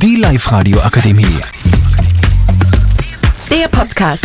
Die Live-Radio Akademie. Der Podcast.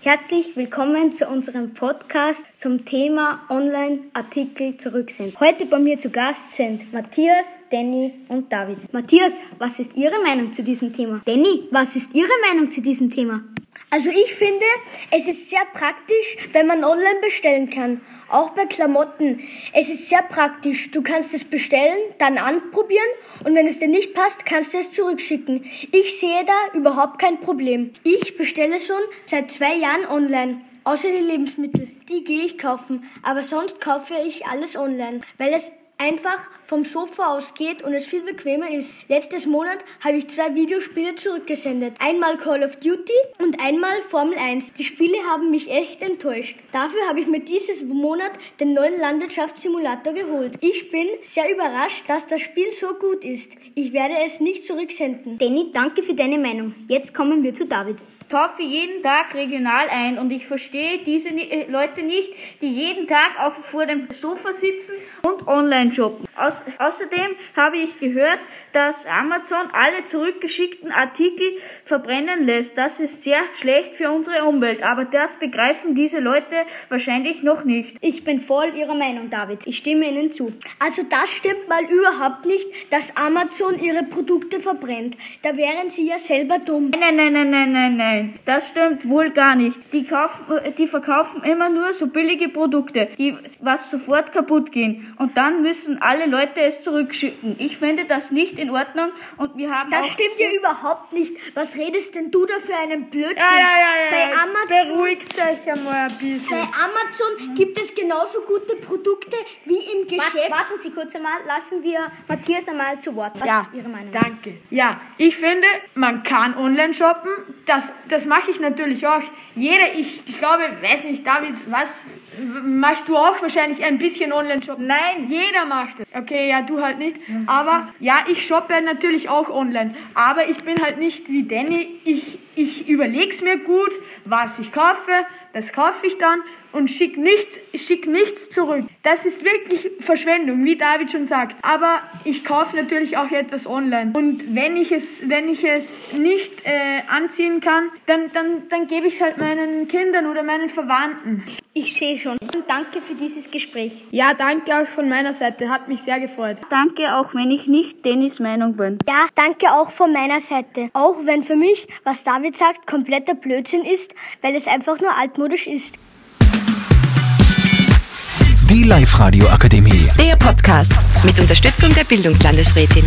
Herzlich willkommen zu unserem Podcast zum Thema Online-Artikel zurücksenden. Heute bei mir zu Gast sind Matthias, Danny und David. Matthias, was ist Ihre Meinung zu diesem Thema? Danny, was ist Ihre Meinung zu diesem Thema? Also ich finde, es ist sehr praktisch, wenn man online bestellen kann. Auch bei Klamotten. Es ist sehr praktisch. Du kannst es bestellen, dann anprobieren und wenn es dir nicht passt, kannst du es zurückschicken. Ich sehe da überhaupt kein Problem. Ich bestelle schon seit zwei Jahren online. Außer die Lebensmittel, die gehe ich kaufen. Aber sonst kaufe ich alles online, weil es einfach vom Sofa aus geht und es viel bequemer ist. Letztes Monat habe ich zwei Videospiele zurückgesendet. Einmal Call of Duty und einmal Formel 1. Die Spiele haben mich echt enttäuscht. Dafür habe ich mir dieses Monat den neuen Landwirtschaftssimulator geholt. Ich bin sehr überrascht, dass das Spiel so gut ist. Ich werde es nicht zurücksenden. Danny, danke für deine Meinung. Jetzt kommen wir zu David kaufe jeden Tag regional ein und ich verstehe diese Leute nicht, die jeden Tag auf, vor dem Sofa sitzen und online shoppen. Aus, außerdem habe ich gehört, dass Amazon alle zurückgeschickten Artikel verbrennen lässt. Das ist sehr schlecht für unsere Umwelt, aber das begreifen diese Leute wahrscheinlich noch nicht. Ich bin voll Ihrer Meinung, David. Ich stimme Ihnen zu. Also das stimmt mal überhaupt nicht, dass Amazon ihre Produkte verbrennt. Da wären Sie ja selber dumm. Nein, nein, nein, nein, nein, nein. Das stimmt wohl gar nicht. Die, kaufen, die verkaufen immer nur so billige Produkte, die was sofort kaputt gehen. Und dann müssen alle Leute es zurückschicken. Ich finde das nicht in Ordnung und wir haben Das stimmt ja überhaupt nicht. Was redest denn du da für einen Blödsinn? Ja, ja, ja, ja. Bei Amazon, beruhigt euch einmal ein bisschen. Bei Amazon gibt es genauso gute Produkte wie im Geschäft. Warten Sie kurz einmal, lassen wir Matthias einmal zu Wort. Was ja, ist Ihre Meinung? Danke. Ja, ich finde, man kann online shoppen. Das das mache ich natürlich auch. Jeder, ich, ich glaube, weiß nicht, David, was machst du auch wahrscheinlich ein bisschen Online-Shop? Nein, jeder macht es. Okay, ja, du halt nicht. Aber ja, ich shoppe natürlich auch online. Aber ich bin halt nicht wie Danny. Ich, ich überlege es mir gut, was ich kaufe, das kaufe ich dann und schick nichts, schick nichts zurück. Das ist wirklich Verschwendung, wie David schon sagt. Aber ich kaufe natürlich auch etwas online. Und wenn ich es, wenn ich es nicht äh, anziehen kann, dann, dann, dann gebe ich es halt meinen Kindern oder meinen Verwandten. Ich sehe schon. Danke für dieses Gespräch. Ja, danke auch von meiner Seite. Hat mich sehr gefreut. Danke, auch wenn ich nicht Dennis Meinung bin. Ja, danke auch von meiner Seite. Auch wenn für mich, was David sagt, kompletter Blödsinn ist, weil es einfach nur altmodisch ist. Die Live-Radio Akademie. Der Podcast mit Unterstützung der Bildungslandesrätin.